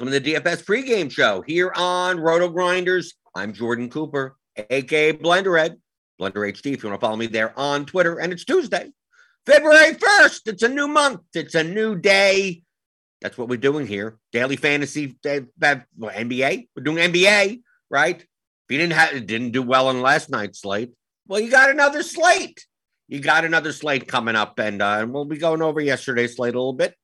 Welcome to the DFS pregame show here on Roto Grinders. I'm Jordan Cooper, aka Blender Ed, Blender HD. If you want to follow me there on Twitter, and it's Tuesday, February 1st. It's a new month, it's a new day. That's what we're doing here. Daily fantasy, uh, NBA. We're doing NBA, right? If you didn't have, didn't do well on last night's slate, well, you got another slate you got another slate coming up, and uh, we'll be going over yesterday's slate a little bit.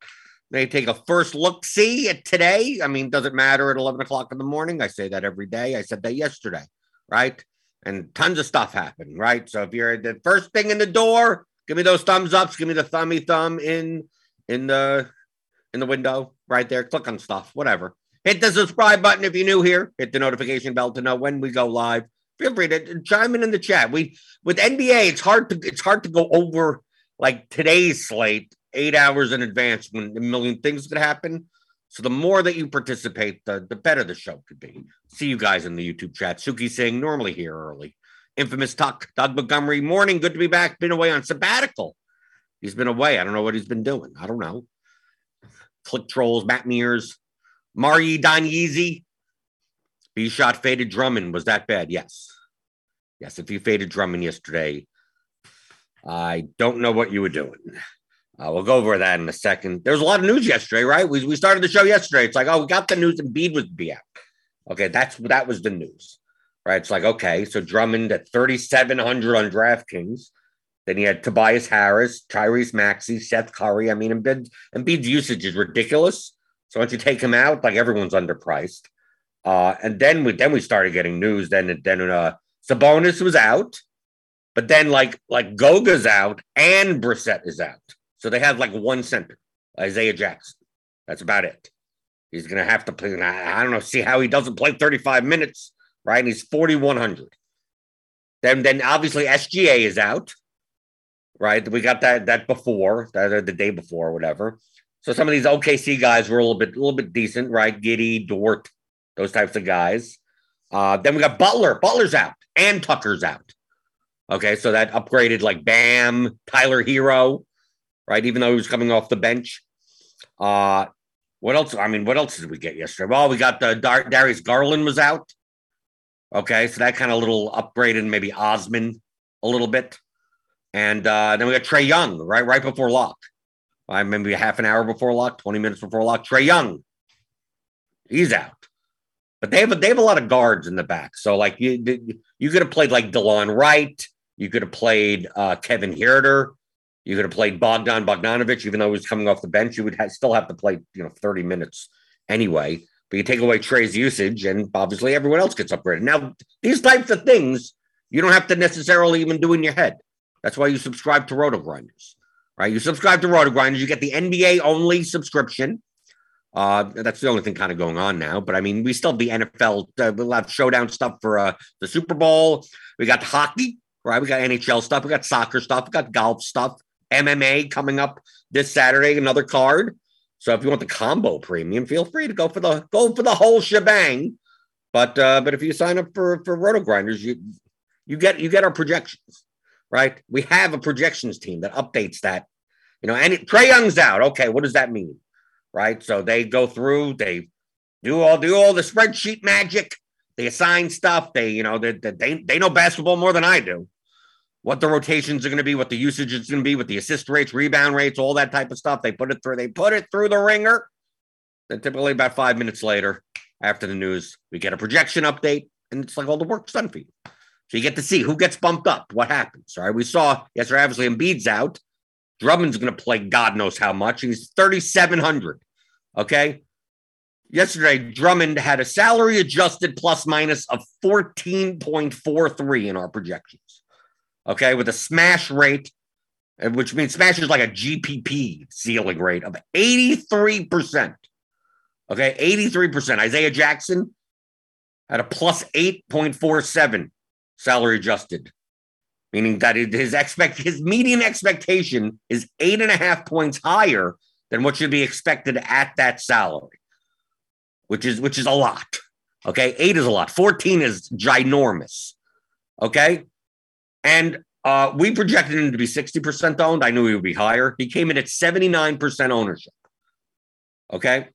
They take a first look see at today. I mean, does it matter at 11 o'clock in the morning? I say that every day. I said that yesterday, right? And tons of stuff happened, right? So if you're the first thing in the door, give me those thumbs ups. Give me the thummy thumb in in the in the window right there. Click on stuff, whatever. Hit the subscribe button if you're new here. Hit the notification bell to know when we go live feel free to chime in in the chat. We with NBA, it's hard to it's hard to go over like today's slate eight hours in advance when a million things could happen. So the more that you participate, the the better the show could be. See you guys in the YouTube chat. Suki saying normally here early. Infamous Tuck, Doug Montgomery, morning. Good to be back. Been away on sabbatical. He's been away. I don't know what he's been doing. I don't know. Click trolls, Matt Mears, Mari Donyeezy, B shot faded Drummond. Was that bad? Yes. Yes. If you faded Drummond yesterday, I don't know what you were doing. Uh, we'll go over that in a second. There was a lot of news yesterday, right? We, we started the show yesterday. It's like, oh, we got the news and Embiid was be out. Okay, that's that was the news, right? It's like, okay, so Drummond at 3,700 on DraftKings. Then he had Tobias Harris, Tyrese Maxey, Seth Curry. I mean, Embiid, Embiid's usage is ridiculous. So once you take him out, like everyone's underpriced. Uh, and then we then we started getting news. Then then uh, Sabonis was out, but then like like Goga's out and Brissett is out. So they have like one center, Isaiah Jackson. That's about it. He's gonna have to play. I, I don't know. See how he doesn't play 35 minutes, right? And he's 4100. Then then obviously SGA is out, right? We got that that before that the day before, whatever. So some of these OKC guys were a little bit a little bit decent, right? Giddey, Dort, those types of guys. Uh, then we got Butler. Butler's out and Tucker's out. Okay, so that upgraded like Bam, Tyler Herro, right? Even though he was coming off the bench. Uh, what else? I mean, what else did we get yesterday? Well, we got the Dar- Darius Garland was out. Okay, so that kind of little upgrade upgraded maybe Osman a little bit. And uh, then we got Trae Young right right before lock. I maybe half an hour before lock, 20 minutes before lock. Trae Young, he's out. But they have a, they have a lot of guards in the back. So like you you could have played like Delon Wright, you could have played uh, Kevin Huerter, you could have played Bogdan Bogdanovich, even though he was coming off the bench. You would have, still have to play you know 30 minutes anyway. But you take away Trae's usage, and obviously everyone else gets upgraded. Now these types of things you don't have to necessarily even do in your head. That's why you subscribe to Roto Grinders, right? You subscribe to Roto Grinders, you get the NBA only subscription. Uh, that's the only thing kind of going on now. But I mean, we still have the NFL. Uh, we'll have showdown stuff for uh, the Super Bowl. We got hockey, right? We got NHL stuff. We got soccer stuff. We got golf stuff. MMA coming up this Saturday. Another card. So if you want the combo premium, feel free to go for the go for the whole shebang. But uh, but if you sign up for for Roto Grinders, you you get you get our projections right? We have a projections team that updates that, you know, and it, Trae Young's out. Okay, what does that mean? Right. So they go through, they do all do all the spreadsheet magic, they assign stuff, they, you know, they they, they know basketball more than I do. What the rotations are going to be, what the usage is going to be, what the assist rates, rebound rates, all that type of stuff. They put it through, they put it through the ringer. Then typically about five minutes later, after the news, we get a projection update, and it's like all the work's done for you. So you get to see who gets bumped up, what happens. All right. We saw yesterday, obviously, Embiid's out. Drummond's going to play God knows how much. He's 3,700. Okay. Yesterday, Drummond had a salary adjusted plus minus of 14.43 in our projections. Okay. With a smash rate, uh, which means smash is like a GPP ceiling rate of 83%. Okay. 83%. Isaiah Jackson had a plus 8.47 salary adjusted, meaning that his expect his median expectation is eight and a half points higher than what should be expected at that salary, which is which is a lot. Okay, eight is a lot. Fourteen is ginormous. Okay, and uh, we projected him to be sixty percent owned. I knew he would be higher. He came in at seventy nine percent ownership. Okay,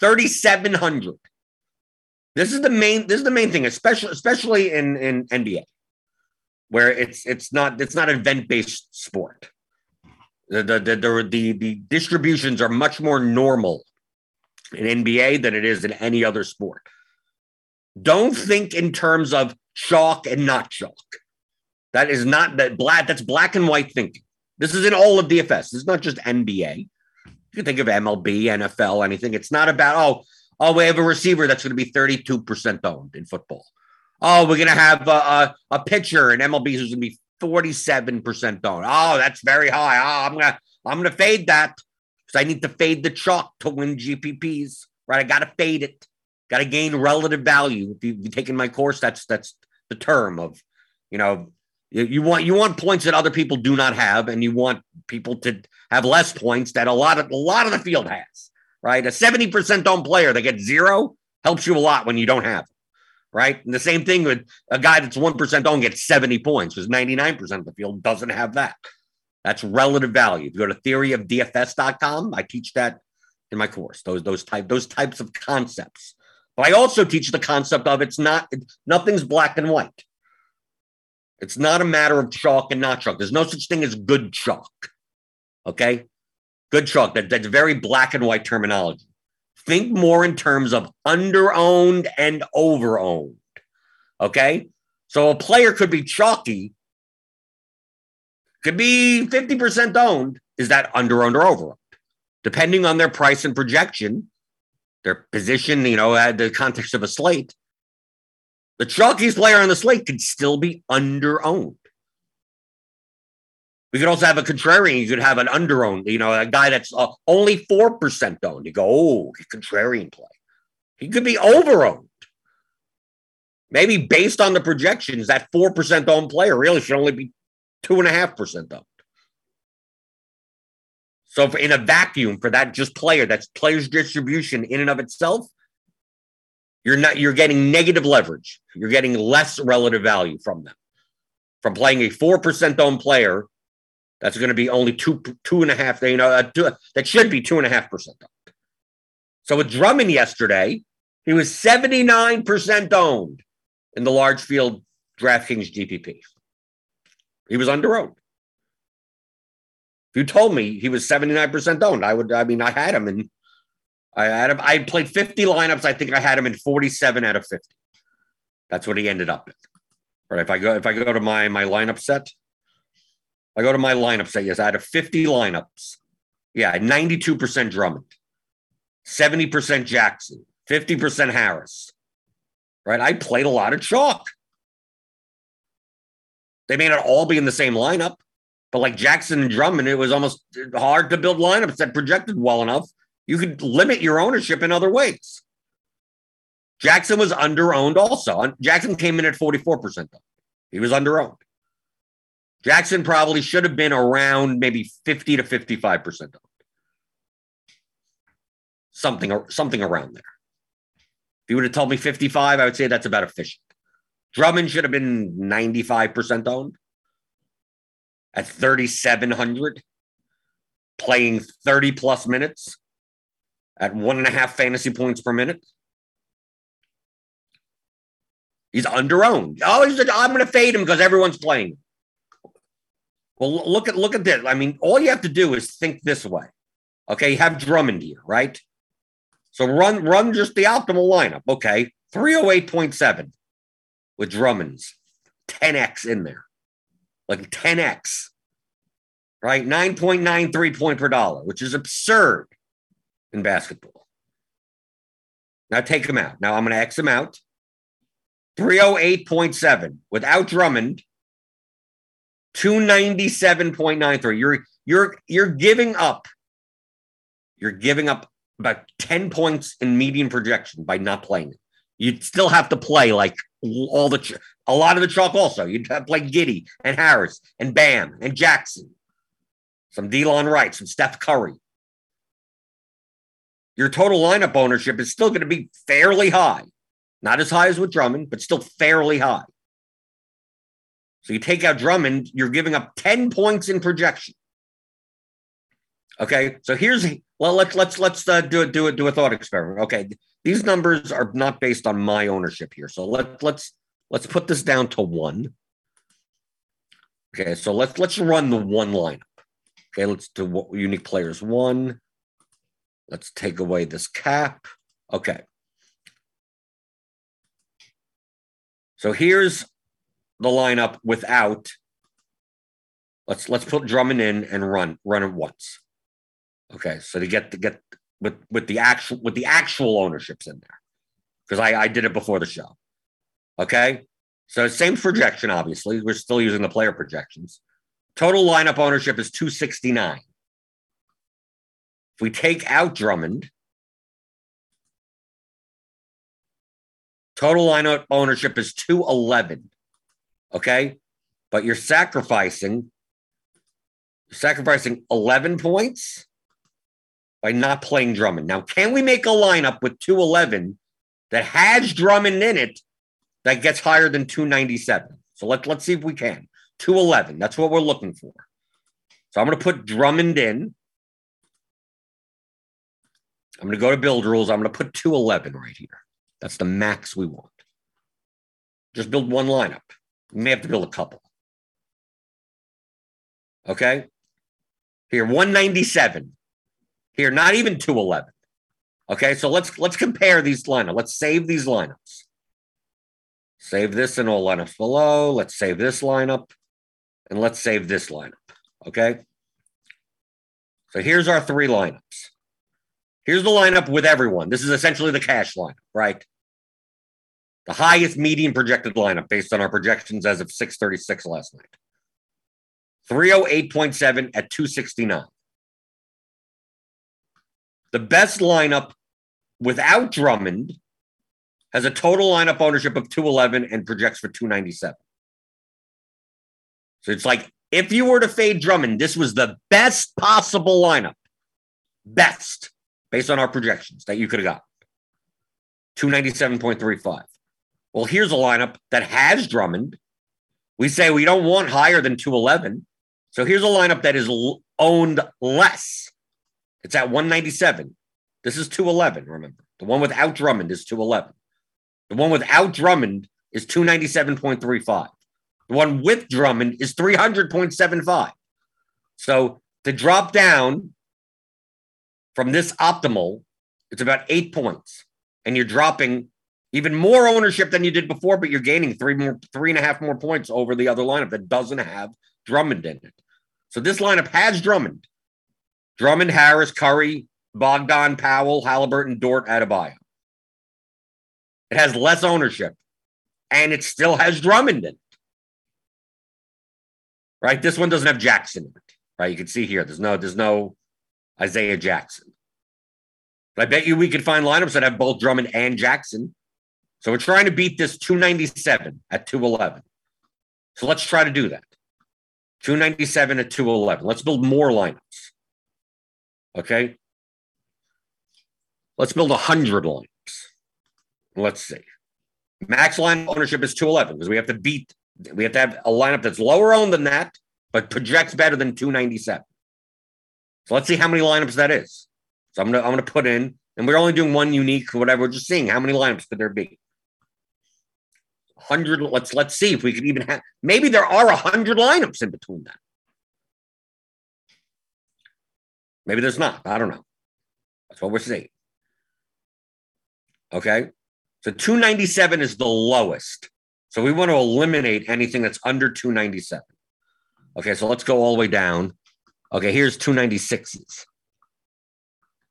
thirty seven hundred. This is the main. This is the main thing, especially especially in in NBA, where it's it's not it's not event based sport. The the, the the the the distributions are much more normal in NBA than it is in any other sport. Don't think in terms of chalk and not chalk. That is not that black. That's black and white thinking. This is in all of DFS. This is not just NBA. You can think of MLB, NFL, anything. It's not about oh Oh, we have a receiver that's going to be 32% owned in football. Oh, we're going to have a, a, a pitcher in MLB who's going to be 47% owned. Oh, that's very high. Oh, I'm to I'm to fade that because I need to fade the chalk to win GPPs, right? I got to fade it. Got to gain relative value. If you've taken my course, that's that's the term of, you know, you want you want points that other people do not have, and you want people to have less points that a lot of a lot of the field has right? A 70% don't player that gets zero helps you a lot when you don't have, right? And the same thing with a guy that's 1% don't get 70 points because 99% of the field doesn't have that. That's relative value. If you go to theoryofdfs.com, I teach that in my course, those, those type, those types of concepts. But I also teach the concept of it's not, nothing's black and white. It's not a matter of chalk and not chalk. There's no such thing as good chalk. Okay. Good chalk. That, that's very black and white terminology. Think more in terms of underowned and overowned. Okay. So a player could be chalky, could be 50% owned. Is that underowned or overowned? Depending on their price and projection, their position, you know, at the context of a slate, the chalkiest player on the slate could still be underowned. We could also have a contrarian. You could have an underowned, you know, a guy that's uh, only 4% owned. You go, oh, contrarian play. He could be overowned. Maybe based on the projections, that 4% owned player really should only be 2.5% owned. So, in a vacuum for that just player, that's player's distribution in and of itself, you're not you're getting negative leverage. You're getting less relative value from them. from playing a 4% owned player that's going to be only two, two and a half, you know, two, that should be two and a half percent owned. So with Drummond yesterday, he was 79% owned in the large field DraftKings GPP. He was under owned. If you told me he was 79% owned, I would, I mean, I had him and I had him, I played 50 lineups. I think I had him in 47 out of 50. That's what he ended up in. Right. If I go, if I go to my my lineup set, I go to my lineup set. Yes, I had a 50 lineups. Yeah, 92% Drummond, 70% Jackson, 50% Harris. Right. I played a lot of chalk. They may not all be in the same lineup, but like Jackson and Drummond, it was almost hard to build lineups that projected well enough. You could limit your ownership in other ways. Jackson was under-owned also. Jackson came in at 44%. though. He was under-owned. Jackson probably should have been around maybe 50 to 55% owned. Something, something around there. If you would have told me 55, I would say that's about efficient. Drummond should have been 95% owned at 3,700, playing 30 plus minutes at one and a half fantasy points per minute. He's under owned. Oh, he's, I'm going to fade him because everyone's playing. Well, look at look at this. I mean, all you have to do is think this way. Okay, you have Drummond here, right? So run run just the optimal lineup. Okay, 308.7 with Drummond's 10x in there. Like 10x. Right? 9.93 point per dollar, which is absurd in basketball. Now take him out. Now I'm going to X him out. 308.7 without Drummond. 297.93. You're you're you're giving up. You're giving up about 10 points in median projection by not playing. You'd still have to play like all the a lot of the chalk also. You'd have to play Giddey and Harris and Bam and Jackson. Some Delon Wright, some Steph Curry. Your total lineup ownership is still going to be fairly high. Not as high as with Drummond, but still fairly high. So you take out Drummond, you're giving up 10 points in projection. Okay, so here's well, let's let's let's uh, do it do it do a thought experiment. Okay, these numbers are not based on my ownership here, so let's let's let's put this down to one. Okay, so let's let's run the one lineup. Okay, let's do what unique players one. Let's take away this cap. Okay. So here's the lineup without. Let's let's put Drummond in and run run it once. Okay, so to get to get with with the actual with the actual ownerships in there, because I I did it before the show. Okay, so same projection. Obviously, we're still using the player projections. Total lineup ownership is two sixty nine. If we take out Drummond, total lineup ownership is 211. Okay. But you're sacrificing, sacrificing 11 points by not playing Drummond. Now, can we make a lineup with 211 that has Drummond in it that gets higher than 297? So let, let's see if we can. 211. That's what we're looking for. So I'm going to put Drummond in. I'm going to go to build rules. I'm going to put 211 right here. That's the max we want. Just build one lineup. We may have to build a couple. Okay. Here, 197. Here, not even 211. Okay, so let's let's compare these lineups. Let's save these lineups. Save this and all lineups below. Let's save this lineup. And let's save this lineup. Okay. So here's our three lineups. Here's the lineup with everyone. This is essentially the cash lineup, right? The highest median projected lineup based on our projections as of 636 last night. 308.7 at 269. The best lineup without Drummond has a total lineup ownership of 211 and projects for 297. So it's like if you were to fade Drummond, this was the best possible lineup. Best based on our projections that you could have got. 297.35. Well, here's a lineup that has Drummond We say we don't want higher than 211. So here's a lineup that is owned less. It's at 197. This is 211, remember. The one without Drummond is 211. The one without Drummond is 297.35. The one with Drummond is 300.75. So to drop down from this optimal, it's about eight points. And you're dropping even more ownership than you did before, but you're gaining three more, three and a half more points over the other lineup that doesn't have Drummond in it. So this lineup has Drummond. Drummond, Harris, Curry, Bogdan, Powell, Halliburton, Dort, Adebayo. It has less ownership, and it still has Drummond in it. Right? This one doesn't have Jackson in it. Right? You can see here. There's no, there's no Isaiah Jackson. I bet you we could find lineups that have both Drummond and Jackson. So we're trying to beat this 297 at 211. So let's try to do that. 297 at 211. Let's build more lineups. Okay. Let's build 100 lineups. Let's see. Max line ownership is 211 because we have to beat, we have to have a lineup that's lower owned than that, but projects better than 297. So let's see how many lineups that is. So I'm gonna I'm gonna put in, and we're only doing one unique, whatever. We're just seeing how many lineups could there be. Hundred. Let's let's see if we could even have. Maybe there are a hundred lineups in between that. Maybe there's not. I don't know. That's what we're seeing. Okay. So 297 is the lowest. So we want to eliminate anything that's under 297. Okay. So let's go all the way down. Okay. Here's 296s.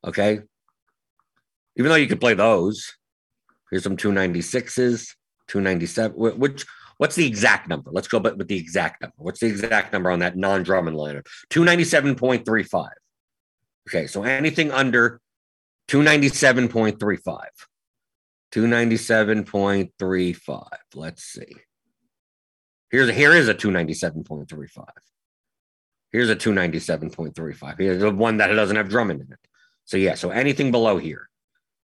Okay. Even though you could play those, here's some 296s, 297. Which, what's the exact number? Let's go but with the exact number. What's the exact number on that non Drummond lineup? 297.35. Okay. So anything under 297.35. 297.35. Let's see. Here's here is a 297.35. Here's a 297.35. Here's the one that doesn't have Drummond in it. So yeah, so anything below here.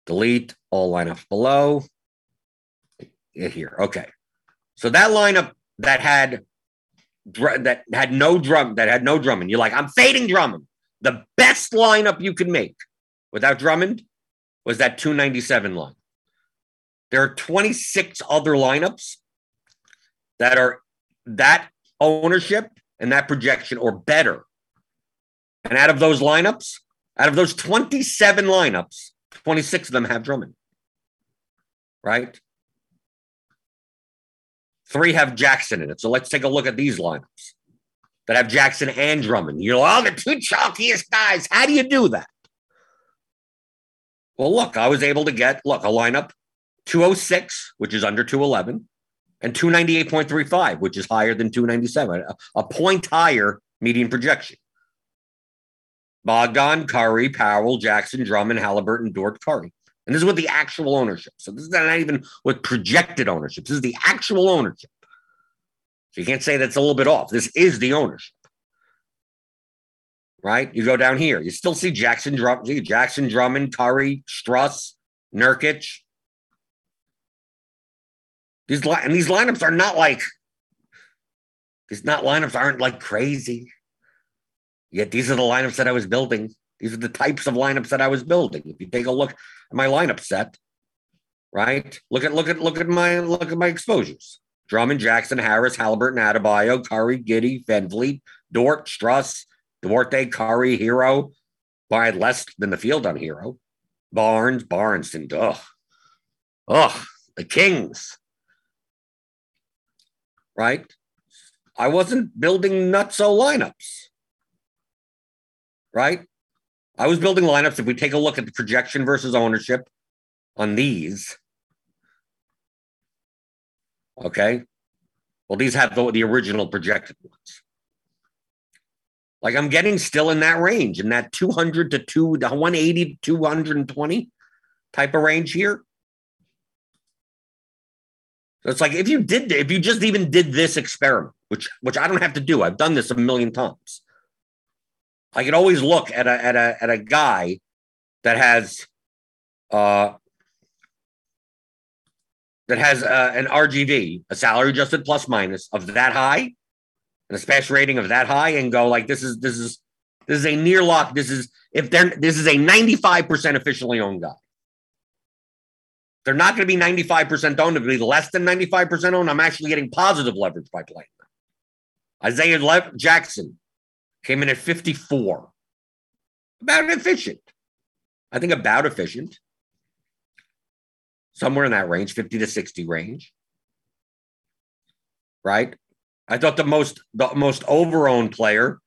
Delete all lineups below. Here. Okay. So that lineup that had that had no drum that had no Drummond. You're like, I'm fading Drummond. The best lineup you could make without Drummond was that 297 line. There are 26 other lineups that are that ownership and that projection or better. And out of those lineups, out of those 27 lineups, 26 of them have Drummond. Right? Three have Jackson in it. So let's take a look at these lineups that have Jackson and Drummond. You're all oh, the two chalkiest guys. How do you do that? Well, look, I was able to get, look, a lineup 206, which is under 211, and 298.35, which is higher than 297, a, a point higher median projection. Bogdan, Curry, Powell, Jackson, Drummond, Halliburton, Dort, Curry. And this is with the actual ownership. So this is not even with projected ownership. This is the actual ownership. So you can't say that's a little bit off. This is the ownership. Right? You go down here, you still see Jackson, Drum, Jackson, Drummond, Curry, Strus, Nurkic. These li- and these lineups are not like these not lineups aren't like crazy. Yet these are the lineups that I was building. These are the types of lineups that I was building. If you take a look at my lineup set, right? Look at look at look at my look at my exposures. Drummond, Jackson, Harris, Halliburton, Adebayo, Curry, Giddey, VanVleet, Dort, Strus, Duarte, Curry, Herro. By less than the field on Herro. Barnes, Barnes, and ugh. Ugh, the Kings. Right? I wasn't building nutso lineups right? I was building lineups. If we take a look at the projection versus ownership on these, okay, well, these have the, the original projected ones. Like I'm getting still in that range, in that 200 to 2, the 180 to 220 type of range here. So it's like if you did, if you just even did this experiment, which which I don't have to do, I've done this a million times. I could always look at a at a at a guy that has uh that has uh, an RGV, a salary adjusted plus minus of that high, and a smash rating of that high, and go like this is this is this is a near lock. This is if they're this is a 95% officially owned guy. They're not going to be 95% owned. If it be less than 95% owned, I'm actually getting positive leverage by playing them. Isaiah Le- Jackson came in at 54. About efficient. I think about efficient. Somewhere in that range, 50 to 60 range. Right? I thought the most the most overowned player,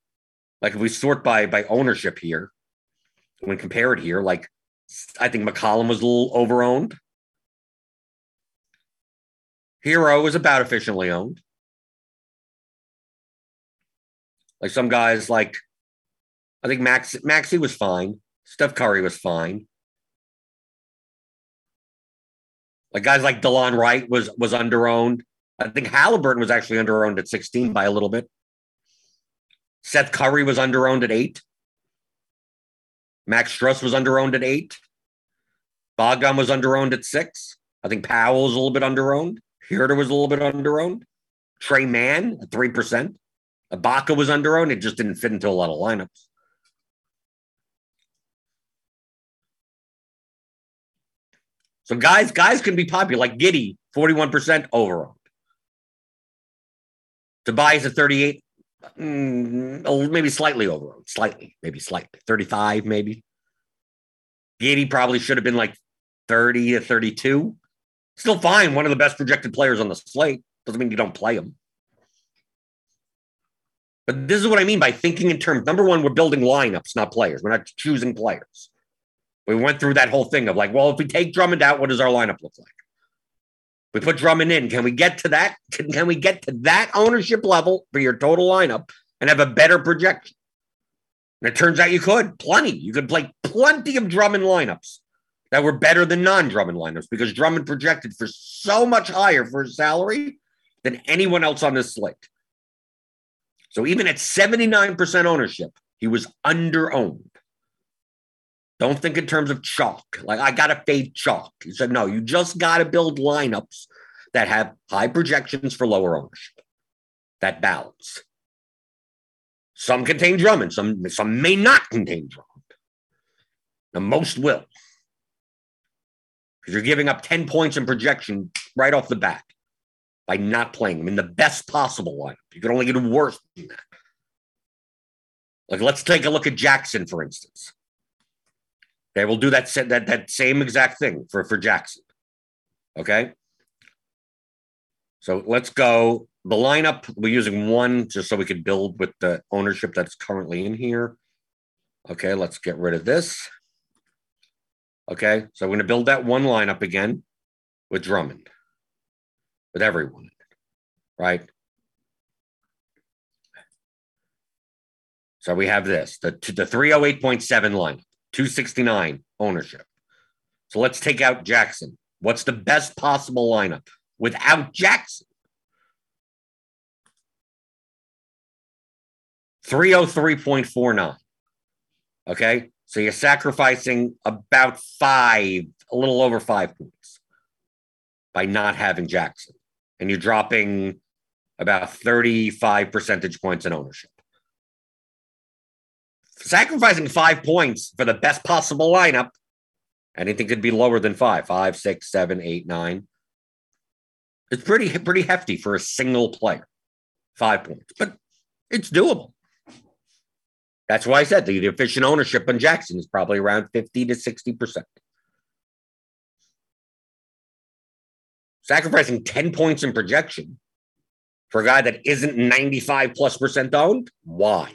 like if we sort by by ownership here, when compared here, like I think McCollum was a little overowned. Herro is about efficiently owned. Like some guys, like I think Max Maxey was fine. Steph Curry was fine. Like guys like Delon Wright was was underowned. I think Halliburton was actually underowned at 16 by a little bit. Seth Curry was underowned at eight. Max Strus was underowned at eight. Bogdan was underowned at six. I think Powell's a little bit underowned. Huerter was a little bit underowned. Tre Mann at 3%. Ibaka was underowned. It just didn't fit into a lot of lineups. So guys, guys can be popular, like Giddey, 41% overall. Tobias at 38, mm, maybe slightly overall, slightly, maybe slightly, 35, maybe. Giddey probably should have been like 30 to 32. Still fine. One of the best projected players on the slate. Doesn't mean you don't play him. But this is what I mean by thinking in terms. Number one, we're building lineups, not players. We're not choosing players. We went through that whole thing of like, well, if we take Drummond out, what does our lineup look like? We put Drummond in. Can we get to that? Can, can we get to that ownership level for your total lineup and have a better projection? And it turns out you could plenty. You could play plenty of Drummond lineups that were better than non-Drummond lineups because Drummond projected for so much higher for his salary than anyone else on this slate. So even at 79% ownership, he was under-owned. Don't think in terms of chalk. Like I got to fade chalk. He said, no, you just got to build lineups that have high projections for lower ownership. That balance. Some contain Drummond, some some may not contain Drummond. The most will. Because you're giving up 10 points in projection right off the bat by not playing them in the best possible lineup. You could only get worse than that. Like let's take a look at Jackson, for instance. Okay, we'll do that that that same exact thing for for Jackson. Okay. So let's go. The lineup we're using one just so we can build with the ownership that's currently in here. Okay, let's get rid of this. Okay, so we're going to build that one lineup again with Drummond, with everyone, right? So we have this the the 308.7 lineup. 269 ownership. So let's take out Jackson. What's the best possible lineup without Jackson? 303.49. Okay. So you're sacrificing about five, a little over five points by not having Jackson. And you're dropping about 35 percentage points in ownership sacrificing five points for the best possible lineup. Anything could be lower than five, five, six, seven, eight, nine. It's pretty pretty hefty for a single player. Five points, but it's doable. That's why I said the efficient ownership on Jackson is probably around 50 to 60%. Sacrificing 10 points in projection for a guy that isn't 95 plus percent owned, why?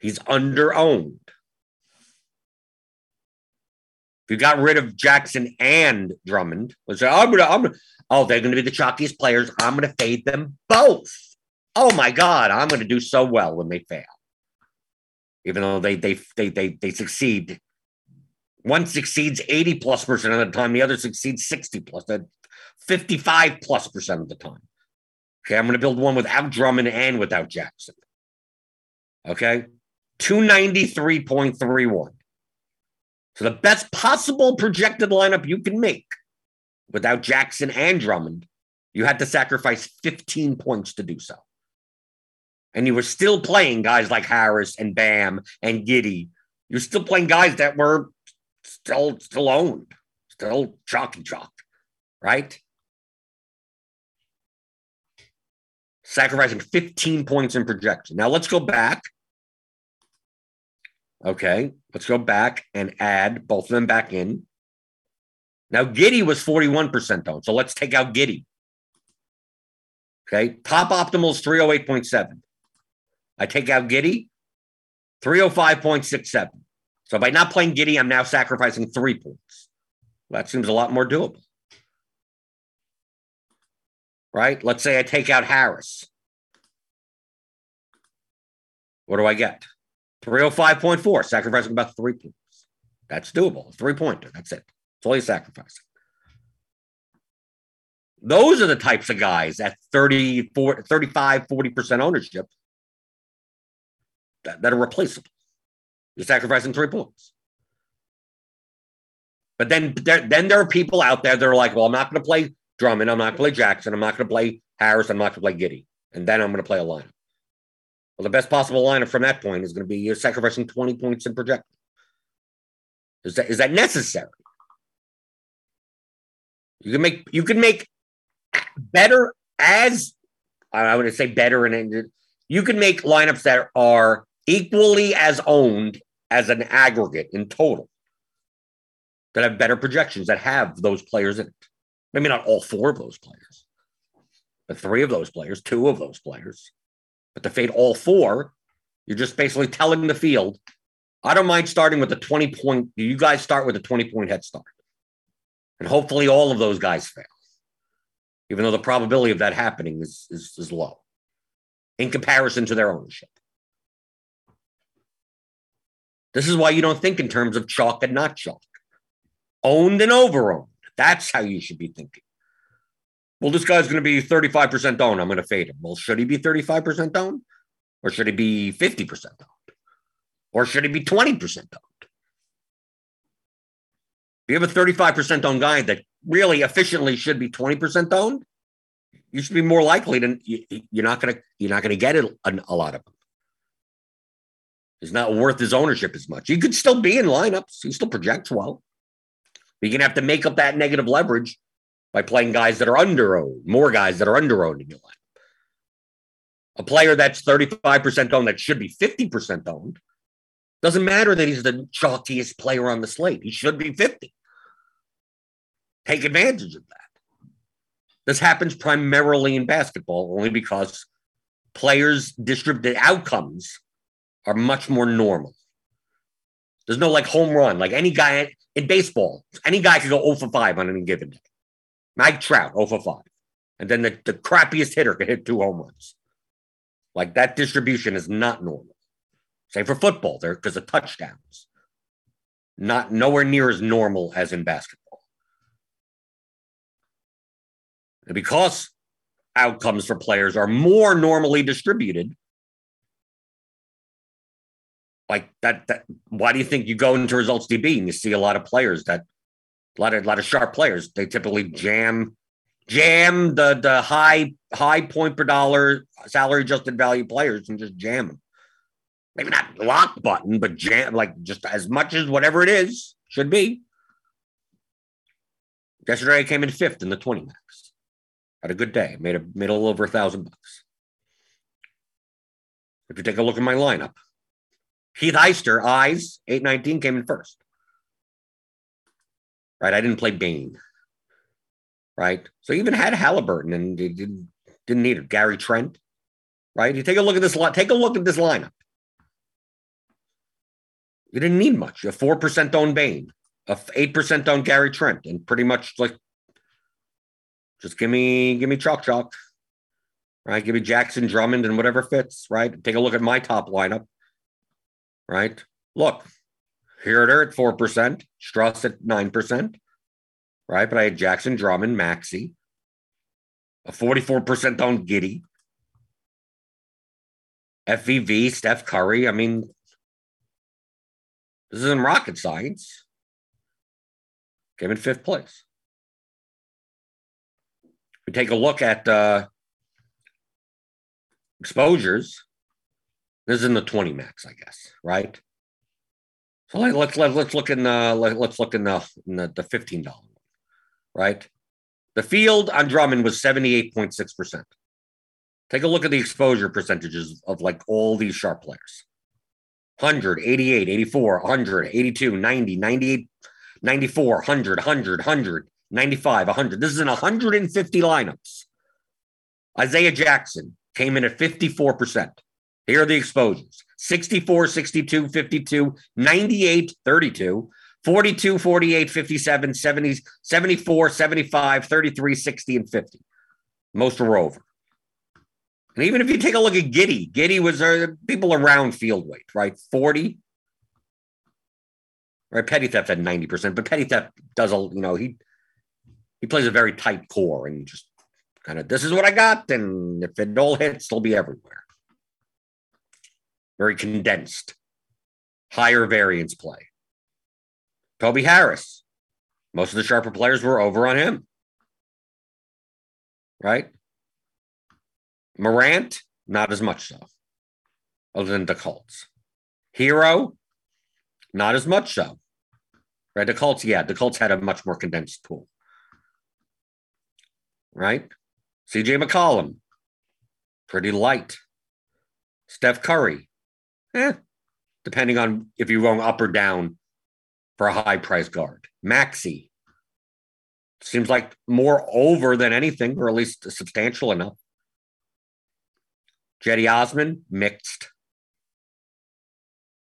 He's under owned. If you got rid of Jackson and Drummond, let's say, I'm gonna, I'm gonna, oh, they're gonna be the chalkiest players. I'm gonna fade them both. Oh my God, I'm gonna do so well when they fail. Even though they they they they they succeed. One succeeds 80 plus percent of the time, the other succeeds 60 plus, 55 plus percent of the time. Okay, I'm gonna build one without Drummond and without Jackson. Okay. 293.31. So the best possible projected lineup you can make without Jackson and Drummond, you had to sacrifice 15 points to do so. And you were still playing guys like Harris and Bam and Giddey. You're still playing guys that were still still owned, still chalky chalk, right? Sacrificing 15 points in projection. Now let's go back. Okay, let's go back and add both of them back in. Now, Giddey was 41% owned. So let's take out Giddey. Okay. Top optimal is 308.7. I take out Giddey, 305.67. So by not playing Giddey, I'm now sacrificing three points. That seems a lot more doable. Right? Let's say I take out Harris. What do I get? 305.4, sacrificing about three points. That's doable. Three pointer. That's it. That's all you're sacrificing. Those are the types of guys at 30, 40, 35, 40% ownership that, that are replaceable. You're sacrificing three points. But then there, then there are people out there that are like, well, I'm not going to play Drummond. I'm not going to play Jackson. I'm not going to play Harris. I'm not going to play Giddey. And then I'm going to play a lineup. Well, the best possible lineup from that point is going to be you're sacrificing 20 points in projected. Is that, is that necessary? You can make you can make better as I would say better and you can make lineups that are equally as owned as an aggregate in total that have better projections that have those players in it. Maybe not all four of those players, but three of those players, two of those players. But to fade all four, you're just basically telling the field, I don't mind starting with a 20 point. Do You guys start with a 20 point head start. And hopefully all of those guys fail, even though the probability of that happening is, is, is low in comparison to their ownership. This is why you don't think in terms of chalk and not chalk. Owned and overowned. That's how you should be thinking. Well, this guy's going to be 35% owned. I'm going to fade him. Well, should he be 35% owned? Or should he be 50% owned? Or should he be 20% owned? If you have a 35% owned guy that really efficiently should be 20% owned, you should be more likely to you're not going to you're not going to get a lot of them. He's not worth his ownership as much. He could still be in lineups. He still projects well. You're gonna have to make up that negative leverage by playing guys that are under owned, more guys that are under owned in your lineup. A player that's 35% owned that should be 50% owned doesn't matter that he's the chalkiest player on the slate. He should be 50. Take advantage of that. This happens primarily in basketball only because players' distribute outcomes are much more normal. There's no like home run. Like any guy in baseball, any guy could go 0 for 5 on any given day. Mike Trout, 0 for 5. And then the, the crappiest hitter could hit two home runs. Like that distribution is not normal. Same for football, there because of touchdowns. Not nowhere near as normal as in basketball. And because outcomes for players are more normally distributed, like that, that why do you think you go into results DB and you see a lot of players that a lot of a lot of sharp players, they typically jam jam the the high high point per dollar salary adjusted value players and just jam them maybe not lock button, but jam like just as much as whatever it is should be. Yesterday I came in fifth in the 20 max. Had a good day. Made a made a little over a thousand bucks. If you take a look at my lineup, Heath Heister, eyes, 819 came in first. Right. I didn't play Bane. Right. So even had Halliburton and didn't, didn't need it. Gary Trent. Right. You take a look at this lot. take a look at this lineup. You didn't need much. A four percent owned Bane, a eight percent owned Gary Trent, and pretty much like just give me give me chalk chalk. Right, give me Jackson Drummond and whatever fits. Right, take a look at my top lineup. Right, look, Huerter at four percent, Strus at nine percent. Right, but I had Jackson Drummond, Maxey, a forty-four percent on Giddey, FVV, Steph Curry. I mean, this isn't rocket science. Came in fifth place. we take a look at uh, exposures, this is in the 20 max, I guess, right? So let, let's let, let's look in the let, let's look in the in the, the fifteen dollar one, right? The field on Drummond was seventy eight point six percent. Take a look at the exposure percentages of like all these sharp players 100, 88, 84, 100, 82, 90, 98, 94, 100, 100, 100, 95, 100. This is in 150 lineups. Isaiah Jackson came in at 54%. Here are the exposures 64, 62, 52, 98, 32, 42, 48, 57, 70, 74, 75, 33, 60, and 50. Most are over. And even if you take a look at Giddey, Giddey was uh, people around field weight, right? 40. Right. Petty theft had 90%, but petty theft does a, you know, he he plays a very tight core and just kind of this is what I got. And if it all hits, it'll be everywhere. Very condensed, higher variance play. Toby Harris. Most of the sharper players were over on him. Right? Morant, not as much so, other than the Colts. Herro, not as much so. Right? The Colts, yeah, the Colts had a much more condensed pool. Right? CJ McCollum, pretty light. Steph Curry, eh, depending on if you're going up or down for a high price guard. Maxey seems like more over than anything, or at least substantial enough. Cedi Osman, mixed.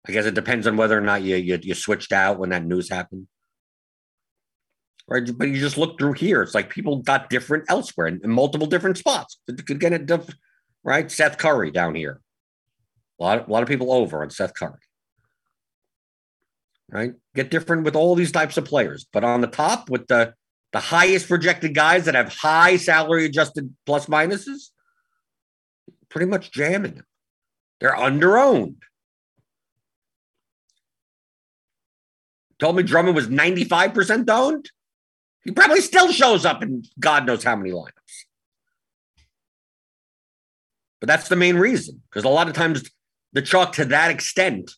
I guess it depends on whether or not you, you, you switched out when that news happened. Right, but you just look through here. It's like people got different elsewhere in, in multiple different spots. Could get it, right? Seth Curry down here. A lot, a lot of people over on Seth Curry. Right, get different with all these types of players, but on the top with the the highest projected guys that have high salary adjusted plus minuses, pretty much jamming them. They're under owned. Told me Drummond was 95% owned. He probably still shows up in God knows how many lineups. But that's the main reason, because a lot of times the chalk to that extent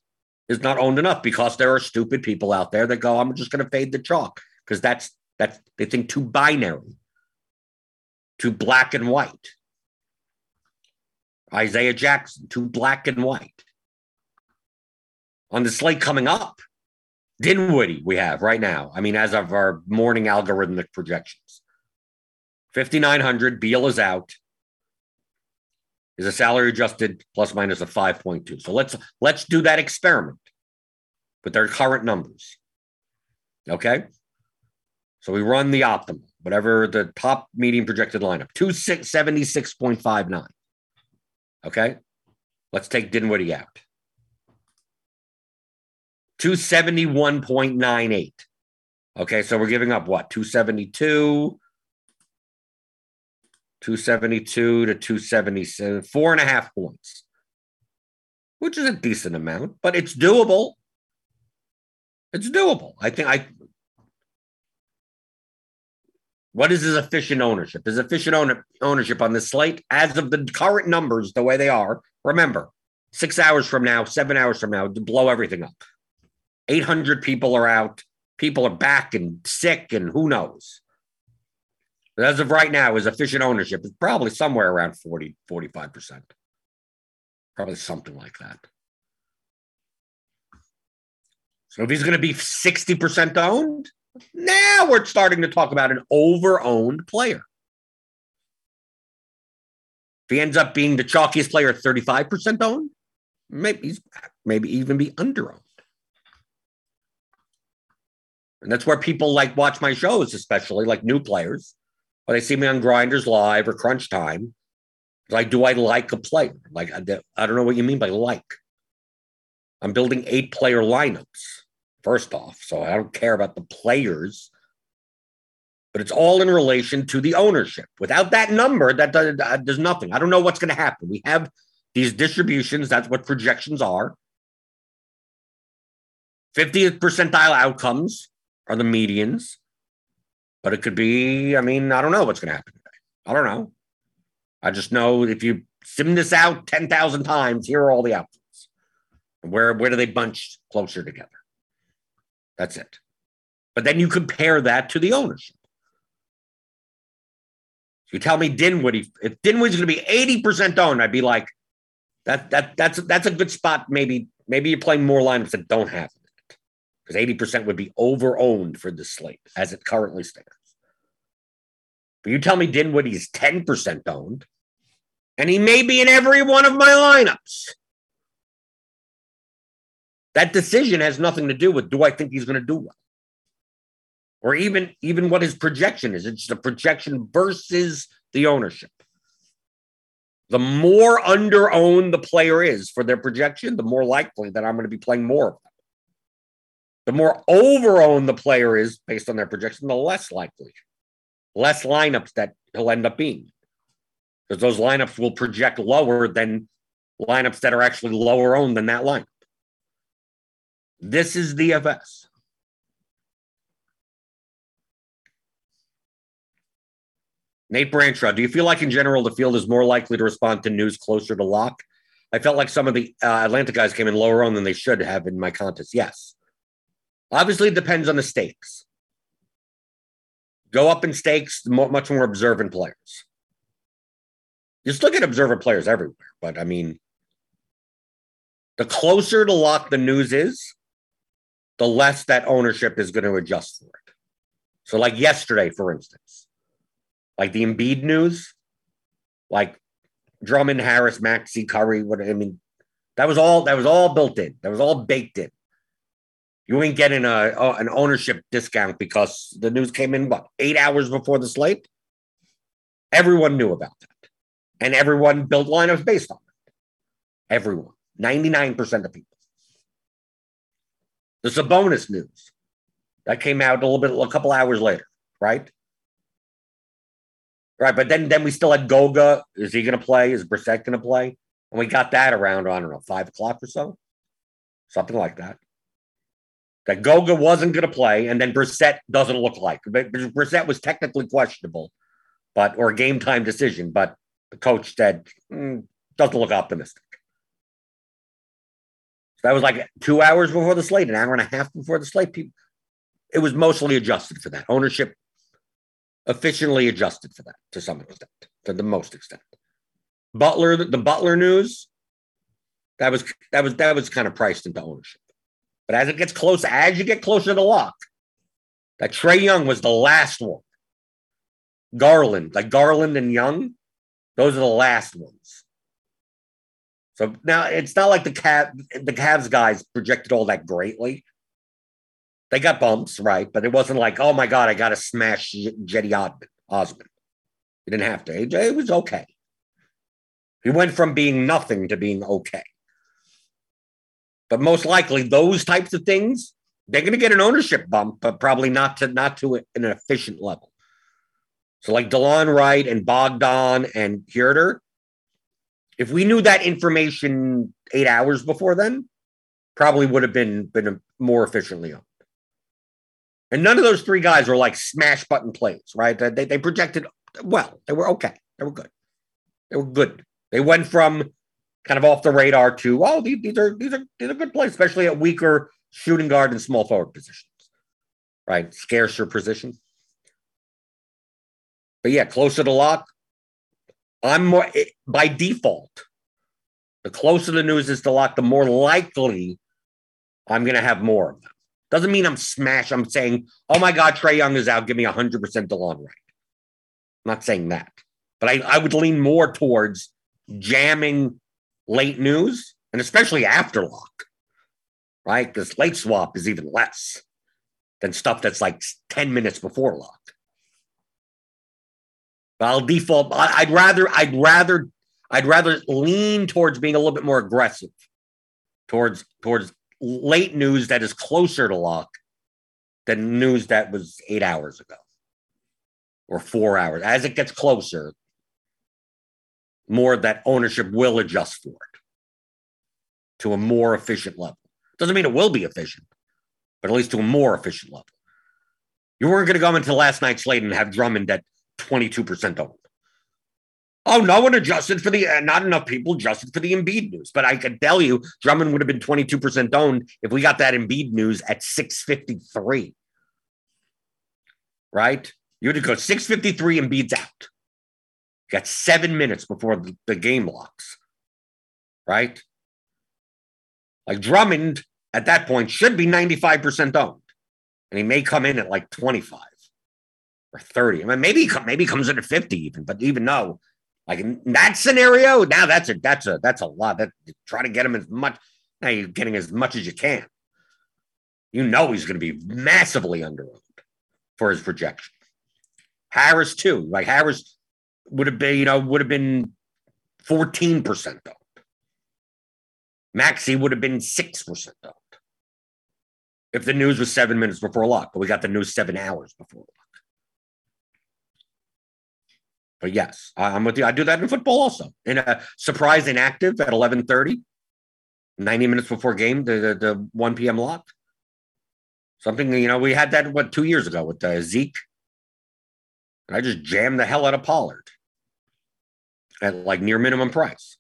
is not owned enough because there are stupid people out there that go, I'm just going to fade the chalk because that's that's they think too binary, too black and white. Isaiah Jackson, too black and white. On the slate coming up, Dinwiddie, we have right now. I mean, as of our morning algorithmic projections, 5,900. Beal is out. Is a salary adjusted plus minus a 5.2. So let's let's do that experiment with their current numbers. Okay. So we run the optimal, whatever the top median projected lineup, 276.59. Okay. Let's take Dinwiddie out. 271.98. Okay. So we're giving up what? 272, 272 to 277, four and a half points, which is a decent amount, but it's doable. It's doable. I think I. What is his efficient ownership? His efficient owner, ownership on this slate, as of the current numbers, the way they are, remember, six hours from now, seven hours from now, to blow everything up. 800 people are out. People are back and sick, and who knows? As of right now, his efficient ownership is probably somewhere around 40, 45%. Probably something like that. So if he's going to be 60% owned, now we're starting to talk about an over owned player. If he ends up being the chalkiest player at 35% owned, maybe he's maybe even be under owned. And that's where people like watch my shows, especially like new players, or they see me on Grinders Live or Crunch Time. Like, do I like a player? Like, I don't know what you mean by like. I'm building eight player lineups first off. So I don't care about the players, but it's all in relation to the ownership. Without that number, that does, there's nothing. I don't know what's going to happen. We have these distributions. That's what projections are. 50th percentile outcomes are the medians, but it could be, I mean, I don't know what's going to happen today. I don't know. I just know if you sim this out 10,000 times, here are all the outcomes. Where, where do they bunch closer together? That's it. But then you compare that to the ownership. You tell me Dinwiddie, if Dinwiddie's going to be 80% owned, I'd be like, that that that's that's a good spot. Maybe maybe you're playing more lineups that don't have because 80% would be over owned for this slate as it currently stands. But you tell me Dinwiddie's 10% owned, and he may be in every one of my lineups. That decision has nothing to do with do I think he's going to do well? Or even, even what his projection is. It's the projection versus the ownership. The more under owned the player is for their projection, the more likely that I'm going to be playing more of them. The more overowned the player is based on their projection, the less likely, less lineups that he'll end up being. Because those lineups will project lower than lineups that are actually lower owned than that lineup. This is DFS. Nate Branchard, do you feel like in general the field is more likely to respond to news closer to lock? I felt like some of the uh, Atlanta guys came in lower on than they should have in my contest. Yes. Obviously, it depends on the stakes. Go up in stakes, much more observant players. You still get observant players everywhere, but I mean, the closer to lock the news is, the less that ownership is going to adjust for it. So, like yesterday, for instance, like the Embiid news, like Drummond, Harris, Maxey, Curry. What I mean, that was all that was all built in. That was all baked in. You ain't getting a, a an ownership discount because the news came in what eight hours before the slate. Everyone knew about that, and everyone built lineups based on it. Everyone, ninety nine percent of people. The Sabonis news that came out a little bit, a couple hours later, right? Right, but then then we still had Goga. Is he going to play? Is Brissett going to play? And we got that around I don't know five o'clock or so, something like that. That Goga wasn't going to play, and then Brissett doesn't look like. Brissett was technically questionable, but or game time decision. But the coach said mm, doesn't look optimistic. So that was like two hours before the slate, an hour and a half before the slate. People, it was mostly adjusted for that. Ownership efficiently adjusted for that to some extent, to the most extent. Butler, the Butler news, that was that was that was kind of priced into ownership. But as it gets closer, as you get closer to the lock, that Trae Young was the last one. Garland, like Garland and Young, those are the last ones. So now it's not like the Cav, the Cavs guys projected all that greatly. They got bumps, right? But it wasn't like, oh my God, I got to smash Cedi Osman. Osmond. He didn't have to. It was okay. He went from being nothing to being okay. But most likely, those types of things, they're going to get an ownership bump, but probably not to not to an efficient level. So, like Delon Wright and Bogdan and Huerter, if we knew that information eight hours before then, probably would have been been more efficiently owned. And none of those three guys were like smash button plays, right? They, they projected well. They were okay. They were good. They were good. They went from kind of off the radar to oh these, these are these are these are good plays, especially at weaker shooting guard and small forward positions, right? Scarcer position. But yeah, closer to lock. I'm more by default. The closer the news is to lock, the more likely I'm going to have more of them. Doesn't mean I'm smash. I'm saying, oh my God, Trae Young is out. Give me 100% Delon Wright. I'm not saying that. But I, I would lean more towards jamming late news and especially after lock, right? Because late swap is even less than stuff that's like 10 minutes before lock. But I'll default. I'd rather, I'd rather, I'd rather lean towards being a little bit more aggressive towards towards late news that is closer to lock than news that was eight hours ago or four hours. As it gets closer, more that ownership will adjust for it to a more efficient level. Doesn't mean it will be efficient, but at least to a more efficient level. You weren't going to go into last night's slate and have Drummond at 22% owned. Oh, no one adjusted for the, uh, not enough people adjusted for the Embiid news. But I can tell you, Drummond would have been 22% owned if we got that Embiid news at 653. Right? You would go 653 and Embiid's out. You got seven minutes before the, game locks. Right? Like Drummond at that point should be 95% owned. And he may come in at like 25 or 30. I mean, maybe maybe comes in at 50 even, but even though like in that scenario, now that's a that's a that's a lot. That try to get him as much. Now you're getting as much as you can. You know he's going to be massively underowned for his projection. Harris too. Like Harris would have been, you know, would have been 14% owned. Maxey would have been 6% owned. If the news was seven minutes before lock, but we got the news seven hours before lock. But yes, I'm with you. I do that in football also. In a surprise inactive at 11:30, 90 minutes before game, the, the, the 1 p.m. lock. Something, you know, we had that, what, two years ago with uh, Zeke. And I just jammed the hell out of Pollard at like near minimum price.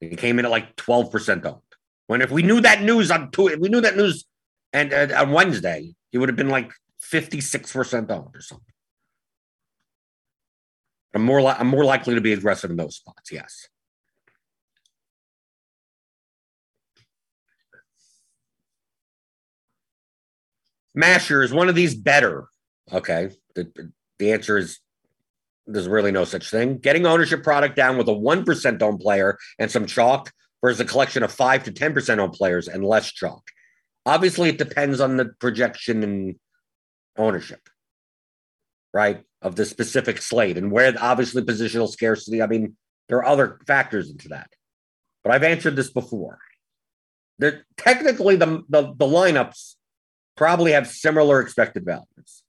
It came in at like 12% owned. When if we knew that news on two, if we knew that news and uh, on Wednesday, it would have been like 56% owned or something. I'm more li- I'm more likely to be aggressive in those spots. Yes. Masher is one of these better. Okay. The, the answer is there's really no such thing. Getting ownership product down with a 1% owned player and some chalk versus a collection of 5 to 10% owned players and less chalk. Obviously, it depends on the projection and ownership, right? Of the specific slate and where obviously positional scarcity. I mean, there are other factors into that. But I've answered this before. They're technically the, the, the lineups probably have similar expected values.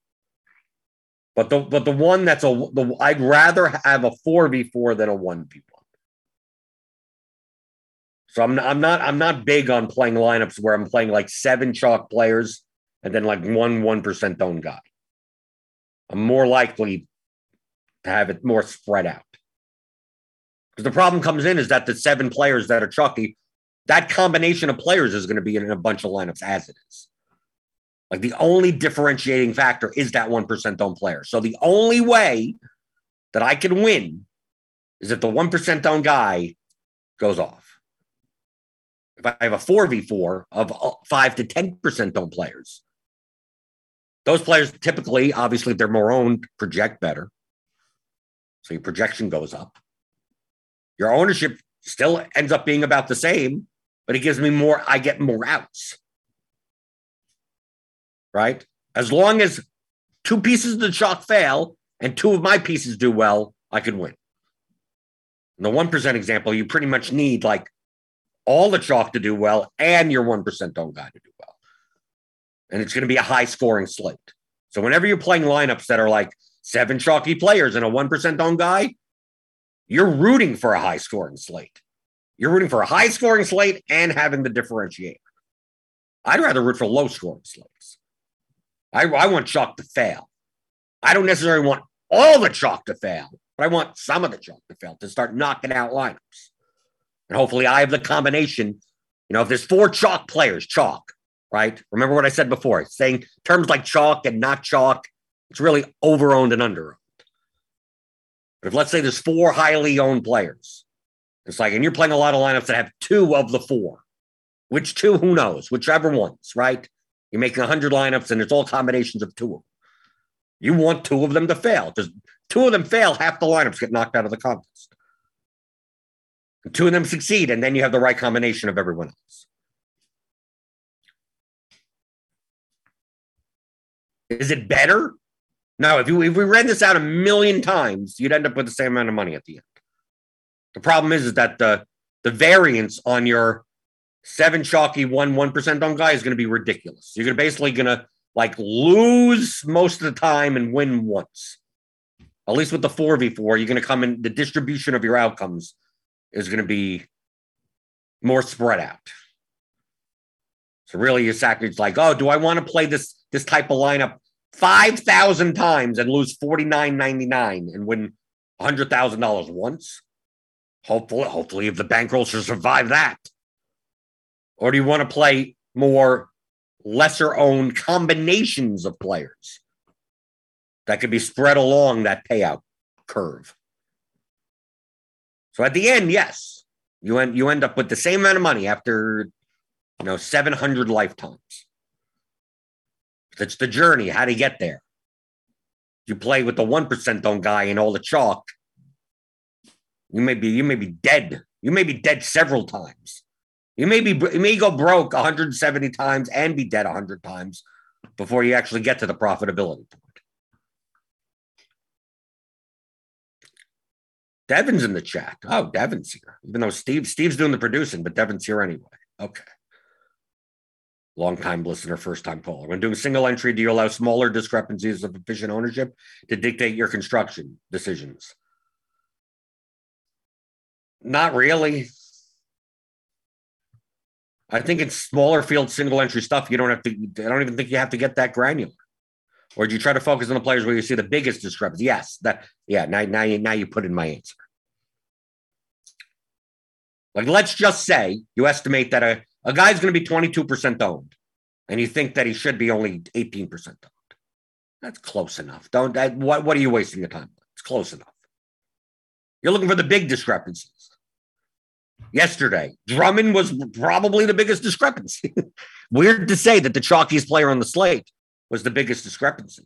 But the but the one that's a the I'd rather have a four v four than a one v one. So I'm I'm not I'm not big on playing lineups where I'm playing like seven chalk players and then like one one percent own guy. I'm more likely to have it more spread out. Because the problem comes in is that the seven players that are chalky, that combination of players is going to be in a bunch of lineups as it is. Like the only differentiating factor is that 1% owned player. So the only way that I can win is if the 1% owned guy goes off. If I have a 4v4 of uh, 5 to 10% owned players, those players typically, obviously, if they're more owned, project better. So your projection goes up. Your ownership still ends up being about the same, but it gives me more, I get more outs right? As long as two pieces of the chalk fail and two of my pieces do well, I can win. In the 1% example, you pretty much need like all the chalk to do well and your 1% own guy to do well. And it's going to be a high scoring slate. So whenever you're playing lineups that are like seven chalky players and a 1% own guy, you're rooting for a high scoring slate. You're rooting for a high scoring slate and having the differentiator. I'd rather root for low scoring slates. I, I want chalk to fail. I don't necessarily want all the chalk to fail, but I want some of the chalk to fail to start knocking out lineups. And hopefully I have the combination. You know, if there's four chalk players, chalk, right? Remember what I said before, saying terms like chalk and not chalk, it's really over owned and under owned. But if let's say there's four highly owned players, it's like, and you're playing a lot of lineups that have two of the four. Which two? Who knows? Whichever ones, right? You're making 100 lineups and it's all combinations of two of them. You want two of them to fail because two of them fail, half the lineups get knocked out of the contest. And two of them succeed, and then you have the right combination of everyone else. Is it better? No, if, you, if we ran this out a million times, you'd end up with the same amount of money at the end. The problem is, is that the, the variance on your seven chalky one one percent on guy is going to be ridiculous. You're basically going to like lose most of the time and win once. At least with the four v four, you're going to come in. The distribution of your outcomes is going to be more spread out. So really, your sacrifice like, oh, do I want to play this this type of lineup five thousand times and lose forty nine ninety nine and win hundred thousand dollars once. Hopefully, hopefully, if the bankroll should survive that. Or do you want to play more lesser owned combinations of players that could be spread along that payout curve? So at the end, yes, you end you end up with the same amount of money after you know 700 lifetimes. It's the journey, how to get there. You play with the 1% owned guy and all the chalk. You may be you may be dead. You may be dead several times. You may be you may go broke 170 times and be dead 100 times before you actually get to the profitability point. Devin's in the chat. Oh, Devin's here. Even though Steve Steve's doing the producing, but Devin's here anyway. Okay. Long time listener, first time caller. When doing single entry, do you allow smaller discrepancies of efficient ownership to dictate your construction decisions? Not really. I think it's smaller field single entry stuff. You don't have to, I don't even think you have to get that granular. Or do you try to focus on the players where you see the biggest discrepancy? Yes, that yeah. Now, now you now you put in my answer. Like let's just say you estimate that a, a guy's going to be 22% owned, and you think that he should be only 18% owned. That's close enough. Don't that, what what are you wasting your time? It's close enough. You're looking for the big discrepancies. Yesterday, Drummond was probably the biggest discrepancy. Weird to say that the chalkiest player on the slate was the biggest discrepancy.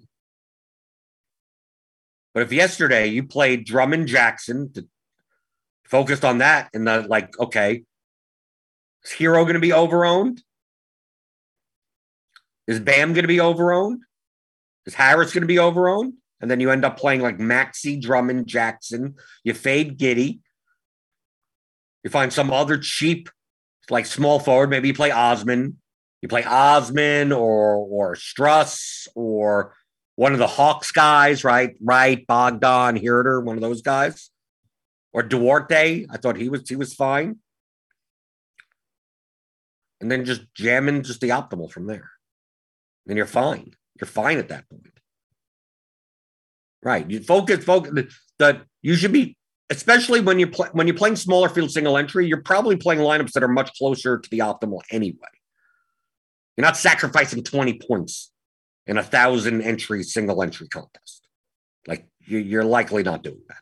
But if yesterday you played Drummond Jackson, to, focused on that, and the like, okay, is Herro going to be overowned? Is Bam going to be overowned? Is Harris going to be overowned? And then you end up playing like Maxey, Drummond, Jackson. You fade Giddey. You find some other cheap, like small forward. Maybe you play Osman. You play Osman or or Strus or one of the Hawks guys, right? Right, Bogdan, Huerter, one of those guys. Or Duarte. I thought he was he was fine. And then just jamming just the optimal from there. And you're fine. You're fine at that point. Right. You focus, focus that you should be, especially when you play when you're playing smaller field single entry, you're probably playing lineups that are much closer to the optimal anyway. You're not sacrificing 20 points in a thousand entry single entry contest. Like you, are likely not doing that.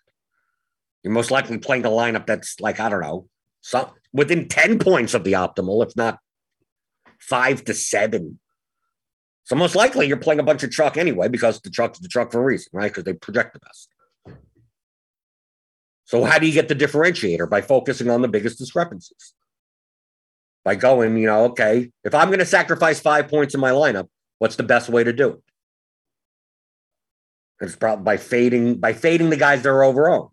You're most likely playing a lineup that's like, I don't know, some within 10 points of the optimal, if not five to seven. So most likely you're playing a bunch of truck anyway, because the truck's the truck for a reason, right? Because they project the best. So how do you get the differentiator? By focusing on the biggest discrepancies by going, you know, okay, if I'm going to sacrifice five points in my lineup, what's the best way to do it? It's probably by fading by fading the guys that are overowned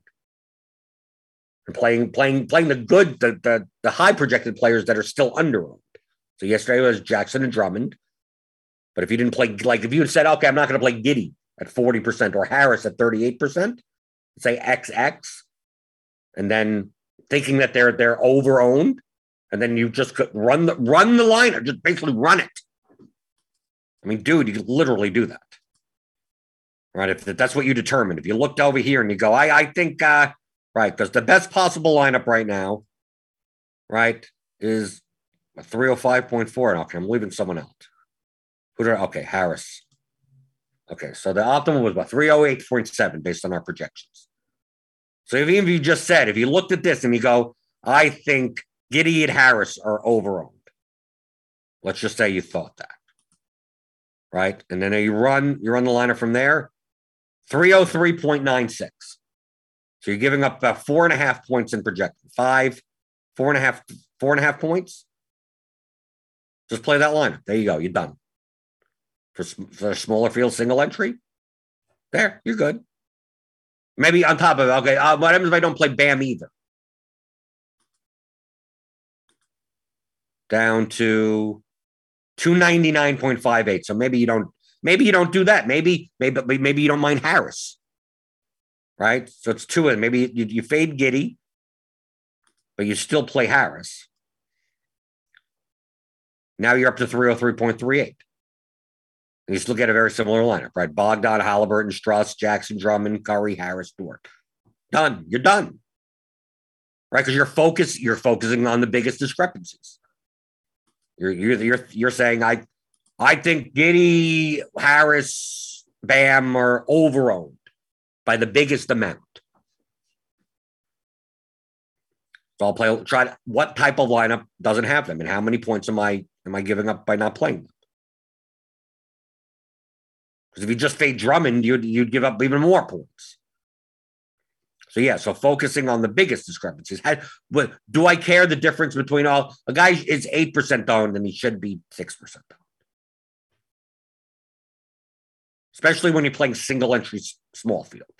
and playing playing playing the good the the, the high projected players that are still underowned. So yesterday was Jackson and Drummond, but if you didn't play like if you had said okay, I'm not going to play Giddey at forty percent or Harris at thirty eight percent, say XX, and then thinking that they're they're overowned, and then you just run the run the line, just basically run it. I mean, dude, you literally do that. Right. If that's what you determined. If you looked over here and you go, I, I think uh, right, because the best possible lineup right now, right, is a 305.4. Okay, I'm leaving someone out. Who did I, okay, Harris. Okay, so the optimal was about 308.7 based on our projections. So if even if you just said, if you looked at this and you go, I think Giddey and Harris are overowned. Let's just say you thought that. Right. And then you run, you run the liner from there, 303.96. So you're giving up about four and a half points in projection. Five, four and a half, four and a half points. Just play that line. There you go. You're done. For, for a smaller field single entry, there, you're good. Maybe on top of it, okay, uh, what happens if I don't play BAM either? down to 299.58. So maybe you don't maybe you don't do that. Maybe maybe maybe you don't mind Harris. Right? So it's two them. Maybe you, you fade Giddey, but you still play Harris. Now you're up to 303.38. And you still get a very similar lineup, right? Bogdan, Halliburton, Strus, Jackson, Drummond, Curry, Harris, Dort. Done. You're done. Right? Because you're focus, you're focusing on the biggest discrepancies. You're you're you're you're saying I I think Giddey, Harris, Bam are overowned by the biggest amount. So I'll play try what type of lineup doesn't have them and how many points am I am I giving up by not playing them? Because if you just fade Drummond, you'd you'd give up even more points. So yeah, so focusing on the biggest discrepancies. How, do I care the difference between all a guy is eight percent owned and he should be six percent owned? Especially when you're playing single entry small field.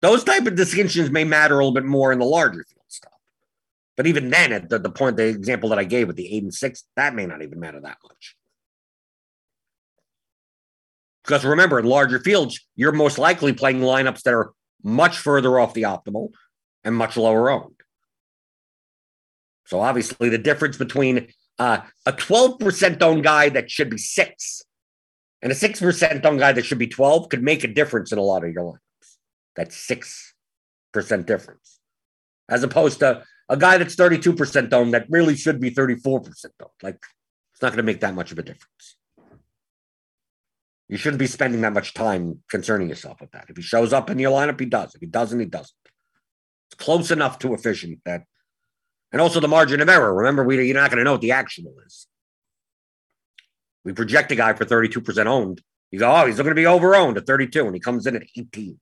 Those type of distinctions may matter a little bit more in the larger field stuff. But even then, at the, the point, the example that I gave with the eight and six, that may not even matter that much. Because remember, in larger fields, you're most likely playing lineups that are much further off the optimal and much lower owned. So obviously, the difference between uh, a 12% owned guy that should be six and a 6% owned guy that should be 12 could make a difference in a lot of your lineups. That's 6% difference. As opposed to a guy that's 32% owned that really should be 34% owned. Like, it's not going to make that much of a difference. You shouldn't be spending that much time concerning yourself with that. If he shows up in your lineup, he does. If he doesn't, he doesn't. It's close enough to efficient that, and also the margin of error. Remember, we, you're not going to know what the actual is. We project a guy for 32% owned. You go, oh, he's going to be over owned at 32, and he comes in at 18. And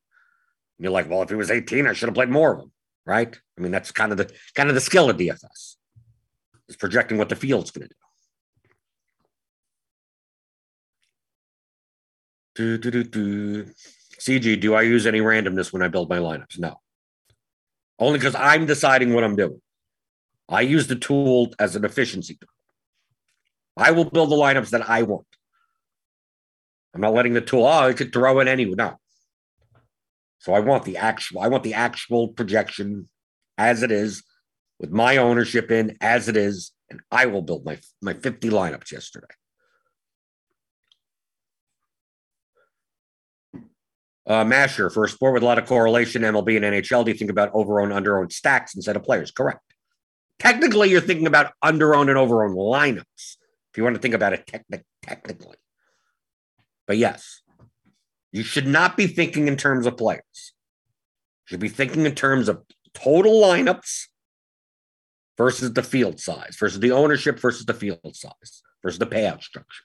you're like, well, if he was 18, I should have played more of him, right? I mean, that's kind of the kind of the skill of DFS is projecting what the field's going to do. Do, do, do, do. CG, do I use any randomness when I build my lineups? No. Only because I'm deciding what I'm doing. I use the tool as an efficiency tool. I will build the lineups that I want. I'm not letting the tool, oh, I could throw in anyone. No. So I want the actual, I want the actual projection as it is with my ownership in as it is, and I will build my my 50 lineups yesterday. Uh, Masher, for a sport with a lot of correlation, MLB and NHL, do you think about over-owned, under-owned stacks instead of players? Correct. Technically, you're thinking about under-owned and over-owned lineups, if you want to think about it techni- technically. But yes, you should not be thinking in terms of players. You should be thinking in terms of total lineups versus the field size, versus the ownership versus the field size, versus the payout structure.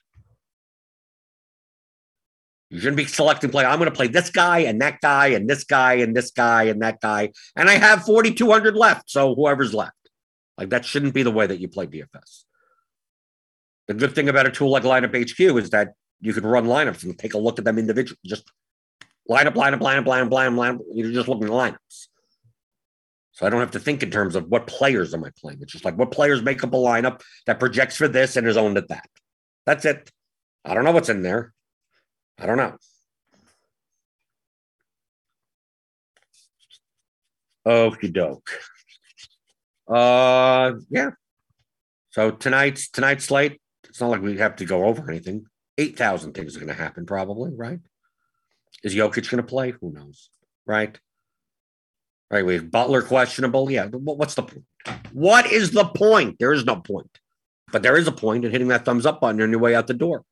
You shouldn't be selecting play. I'm going to play this guy and that guy and this guy and this guy and that guy. And I have 4,200 left. So whoever's left. Like that shouldn't be the way that you play DFS. The good thing about a tool like Lineup HQ is that you can run lineups and take a look at them individually. Just line up, line up, line up, line up, line up. You're just looking at lineups. So I don't have to think in terms of what players am I playing. It's just like what players make up a lineup that projects for this and is owned at that. That's it. I don't know what's in there. I don't know. Okie doke. Uh, yeah. So tonight's tonight's slate. It's not like we have to go over anything. Eight thousand things are going to happen, probably. Right? Is Jokic going to play? Who knows? Right? Right. We have Butler questionable. Yeah. What's the point? What is the point? There is no point. But there is a point in hitting that thumbs up button on your way out the door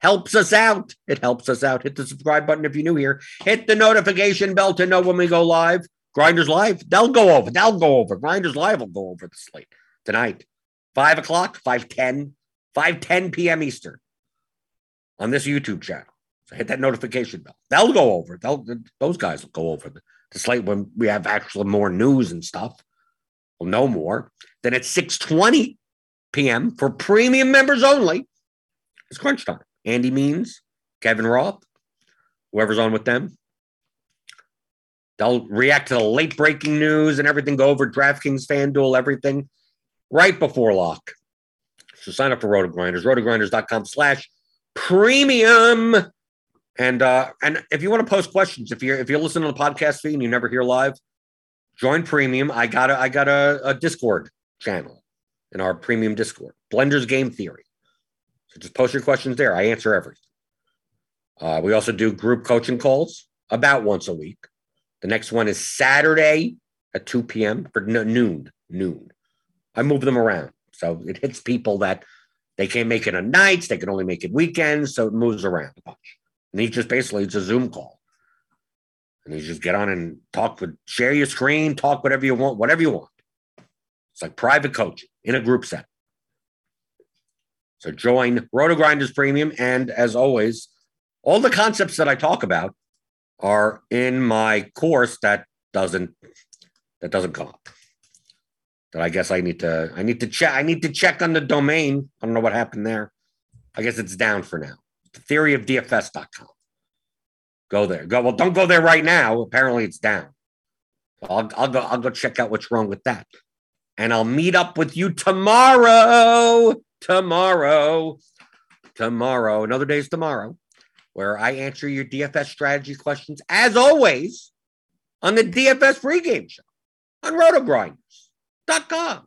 helps us out. It helps us out. Hit the subscribe button if you're new here. Hit the notification bell to know when we go live. Grinders Live, they'll go over. They'll go over. Grinders Live will go over the slate tonight. Five o'clock, 510, 510 p.m. Eastern on this YouTube channel. So hit that notification bell. They'll go over. They'll those guys will go over the, the slate when we have actually more news and stuff. We'll know more. Then at 6:20 p.m. for premium members only, it's crunch time. Andy Means, Kevin Roth, whoever's on with them. They'll react to the late breaking news and everything, go over DraftKings, FanDuel, everything right before lock. So sign up for Roto Grinders, rotogrinders.com slash premium. And uh, and if you want to post questions, if you're if you're listening to the podcast feed and you never hear live, join premium. I got a I got a, a Discord channel in our premium Discord, Blender's Game Theory. So just post your questions there. I answer everything. Uh, we also do group coaching calls about once a week. The next one is Saturday at 2 p.m. or no, noon. Noon. I move them around. So it hits people that they can't make it on nights, they can only make it weekends. So it moves around a bunch. And he just basically, it's a Zoom call. And you just get on and talk with, share your screen, talk whatever you want, whatever you want. It's like private coaching in a group set. So join Roto Grinders Premium. And as always, all the concepts that I talk about are in my course that doesn't that doesn't come up. That I guess I need to I need to check I need to check on the domain. I don't know what happened there. I guess it's down for now. The theory of DFS.com. Go there. Go well, don't go there right now. Apparently it's down. I'll, I'll go I'll go check out what's wrong with that. And I'll meet up with you tomorrow. Tomorrow. Tomorrow. Another day is tomorrow where I answer your DFS strategy questions, as always, on the DFS pregame show on rotogrinders.com.